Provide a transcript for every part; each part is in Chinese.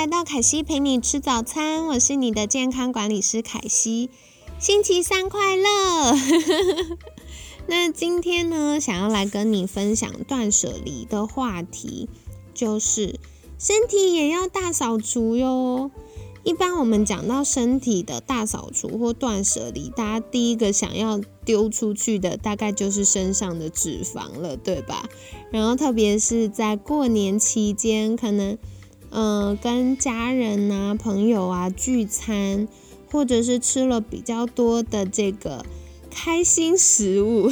来到凯西陪你吃早餐，我是你的健康管理师凯西。星期三快乐！那今天呢，想要来跟你分享断舍离的话题，就是身体也要大扫除哟。一般我们讲到身体的大扫除或断舍离，大家第一个想要丢出去的，大概就是身上的脂肪了，对吧？然后特别是在过年期间，可能嗯跟家人啊、朋友啊聚餐，或者是吃了比较多的这个开心食物，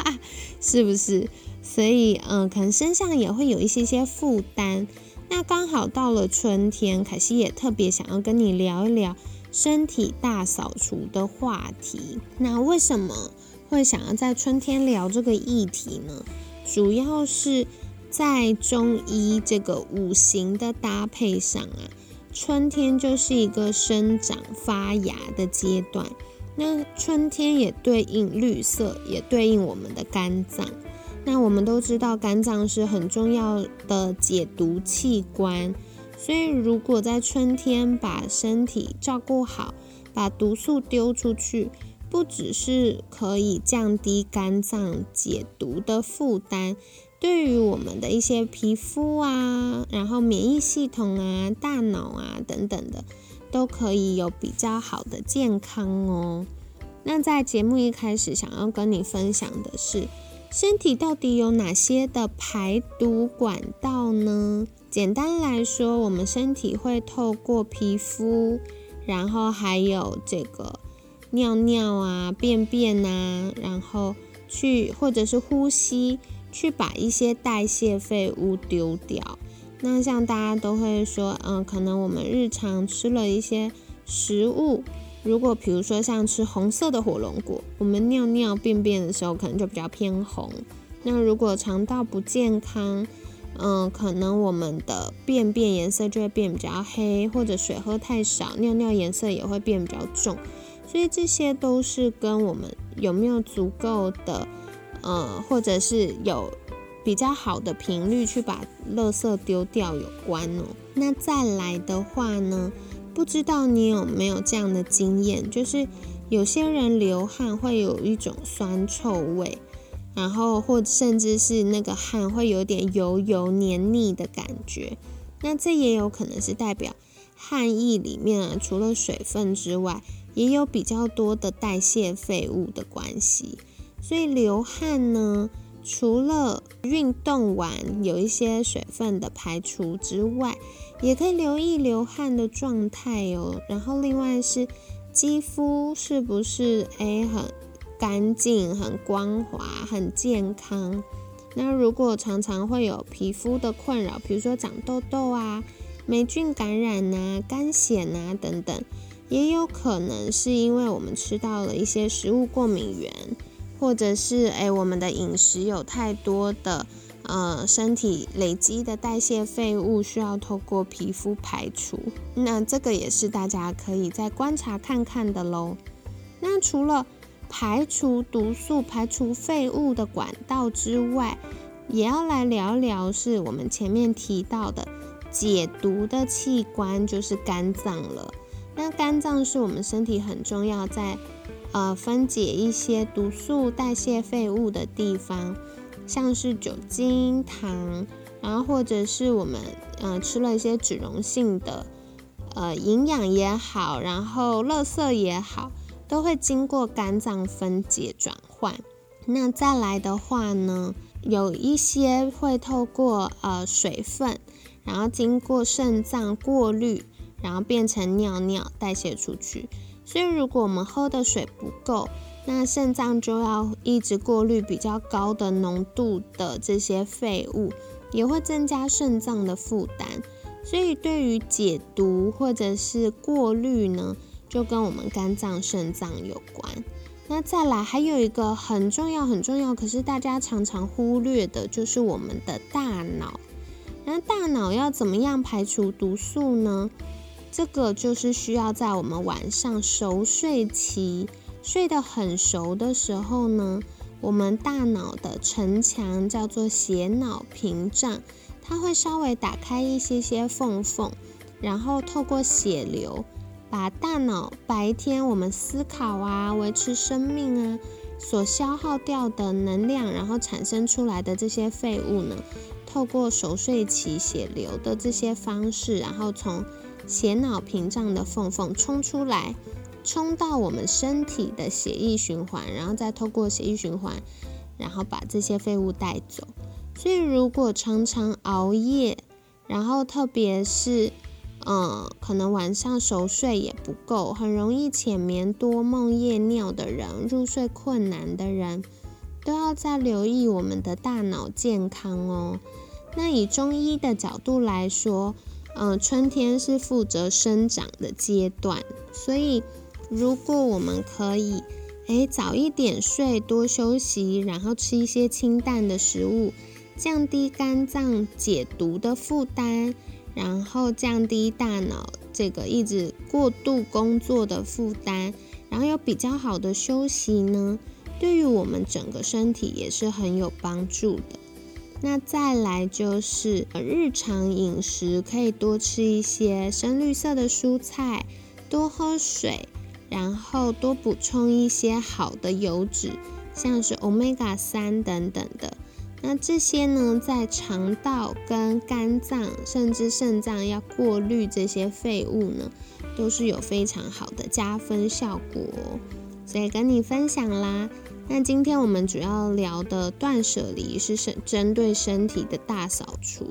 是不是？所以嗯，可能身上也会有一些些负担。那刚好到了春天，凯西也特别想要跟你聊一聊身体大扫除的话题。那为什么会想要在春天聊这个议题呢？主要是在中医这个五行的搭配上啊，春天就是一个生长发芽的阶段。那春天也对应绿色，也对应我们的肝脏。那我们都知道，肝脏是很重要的解毒器官，所以如果在春天把身体照顾好，把毒素丢出去，不只是可以降低肝脏解毒的负担，对于我们的一些皮肤啊，然后免疫系统啊、大脑啊等等的，都可以有比较好的健康哦。那在节目一开始，想要跟你分享的是。身体到底有哪些的排毒管道呢？简单来说，我们身体会透过皮肤，然后还有这个尿尿啊、便便啊，然后去或者是呼吸，去把一些代谢废物丢掉。那像大家都会说，嗯，可能我们日常吃了一些食物。如果比如说像吃红色的火龙果，我们尿尿便便的时候可能就比较偏红。那如果肠道不健康，嗯，可能我们的便便颜色就会变比较黑，或者水喝太少，尿尿颜色也会变比较重。所以这些都是跟我们有没有足够的，呃，或者是有比较好的频率去把垃圾丢掉有关哦。那再来的话呢？不知道你有没有这样的经验，就是有些人流汗会有一种酸臭味，然后或甚至是那个汗会有点油油黏腻的感觉，那这也有可能是代表汗液里面啊，除了水分之外，也有比较多的代谢废物的关系，所以流汗呢。除了运动完有一些水分的排除之外，也可以留意流汗的状态哦。然后另外是肌肤是不是诶很干净、很光滑、很健康？那如果常常会有皮肤的困扰，比如说长痘痘啊、霉菌感染呐、干癣啊等等，也有可能是因为我们吃到了一些食物过敏源。或者是诶，我们的饮食有太多的呃身体累积的代谢废物，需要透过皮肤排除。那这个也是大家可以再观察看看的喽。那除了排除毒素、排除废物的管道之外，也要来聊聊是我们前面提到的解毒的器官，就是肝脏了。那肝脏是我们身体很重要在。呃，分解一些毒素、代谢废物的地方，像是酒精、糖，然后或者是我们呃吃了一些脂溶性的呃营养也好，然后垃圾也好，都会经过肝脏分解转换。那再来的话呢，有一些会透过呃水分，然后经过肾脏过滤。然后变成尿尿代谢出去。所以如果我们喝的水不够，那肾脏就要一直过滤比较高的浓度的这些废物，也会增加肾脏的负担。所以对于解毒或者是过滤呢，就跟我们肝脏、肾脏有关。那再来还有一个很重要、很重要，可是大家常常忽略的，就是我们的大脑。那大脑要怎么样排除毒素呢？这个就是需要在我们晚上熟睡期。睡得很熟的时候呢，我们大脑的城墙叫做血脑屏障，它会稍微打开一些些缝缝，然后透过血流，把大脑白天我们思考啊、维持生命啊所消耗掉的能量，然后产生出来的这些废物呢，透过熟睡期血流的这些方式，然后从血脑屏障的缝缝冲出来。冲到我们身体的血液循环，然后再透过血液循环，然后把这些废物带走。所以，如果常常熬夜，然后特别是，嗯，可能晚上熟睡也不够，很容易浅眠多梦、夜尿的人，入睡困难的人，都要再留意我们的大脑健康哦。那以中医的角度来说，嗯，春天是负责生长的阶段，所以。如果我们可以，诶早一点睡，多休息，然后吃一些清淡的食物，降低肝脏解毒的负担，然后降低大脑这个一直过度工作的负担，然后有比较好的休息呢，对于我们整个身体也是很有帮助的。那再来就是日常饮食，可以多吃一些深绿色的蔬菜，多喝水。然后多补充一些好的油脂，像是 omega 三等等的。那这些呢，在肠道跟肝脏甚至肾脏要过滤这些废物呢，都是有非常好的加分效果。所以跟你分享啦。那今天我们主要聊的断舍离是身针对身体的大扫除，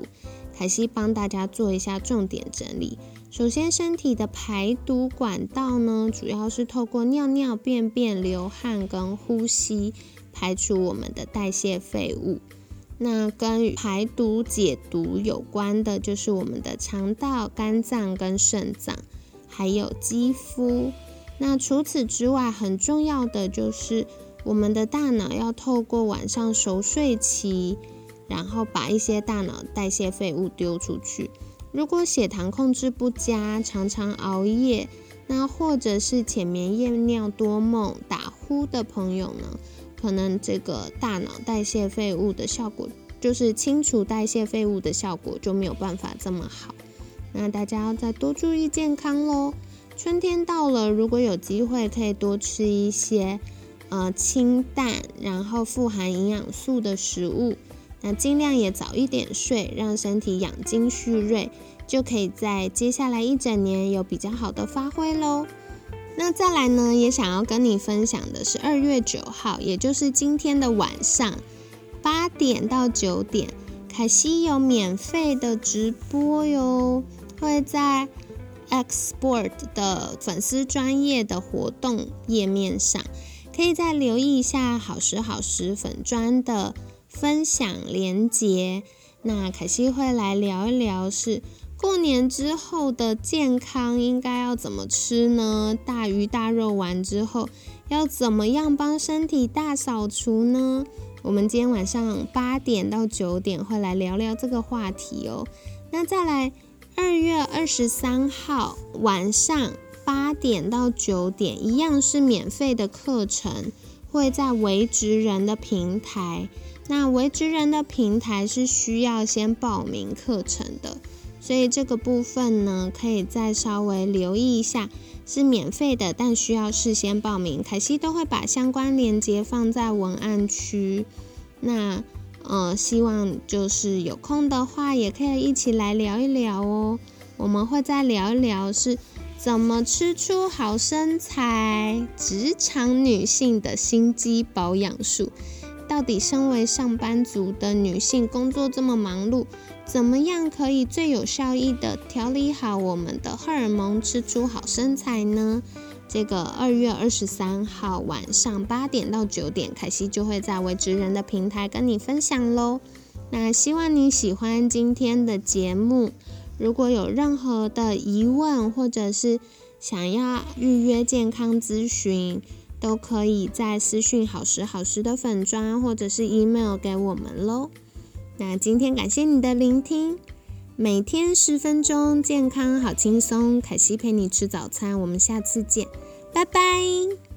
凯西帮大家做一下重点整理。首先，身体的排毒管道呢，主要是透过尿尿、便便、流汗跟呼吸排除我们的代谢废物。那跟排毒解毒有关的，就是我们的肠道、肝脏跟肾脏，还有肌肤。那除此之外，很重要的就是我们的大脑要透过晚上熟睡期，然后把一些大脑代谢废物丢出去。如果血糖控制不佳，常常熬夜，那或者是浅眠夜尿多梦、打呼的朋友呢，可能这个大脑代谢废物的效果，就是清除代谢废物的效果就没有办法这么好。那大家要再多注意健康喽。春天到了，如果有机会，可以多吃一些呃清淡，然后富含营养素的食物。那尽量也早一点睡，让身体养精蓄锐，就可以在接下来一整年有比较好的发挥喽。那再来呢，也想要跟你分享的是二月九号，也就是今天的晚上八点到九点，凯西有免费的直播哟，会在 X Sport 的粉丝专业的活动页面上，可以再留意一下好时好时粉专的。分享连结，那凯西会来聊一聊，是过年之后的健康应该要怎么吃呢？大鱼大肉完之后，要怎么样帮身体大扫除呢？我们今天晚上八点到九点会来聊聊这个话题哦。那再来，二月二十三号晚上八点到九点，一样是免费的课程，会在维职人的平台。那维职人的平台是需要先报名课程的，所以这个部分呢，可以再稍微留意一下，是免费的，但需要事先报名。凯西都会把相关链接放在文案区。那呃，希望就是有空的话，也可以一起来聊一聊哦。我们会再聊一聊是怎么吃出好身材，职场女性的心机保养术。到底身为上班族的女性，工作这么忙碌，怎么样可以最有效益的调理好我们的荷尔蒙，吃出好身材呢？这个二月二十三号晚上八点到九点，凯西就会在为职人的平台跟你分享喽。那希望你喜欢今天的节目。如果有任何的疑问，或者是想要预约健康咨询，都可以在私讯好时好时的粉砖，或者是 email 给我们喽。那今天感谢你的聆听，每天十分钟，健康好轻松。凯西陪你吃早餐，我们下次见。拜拜。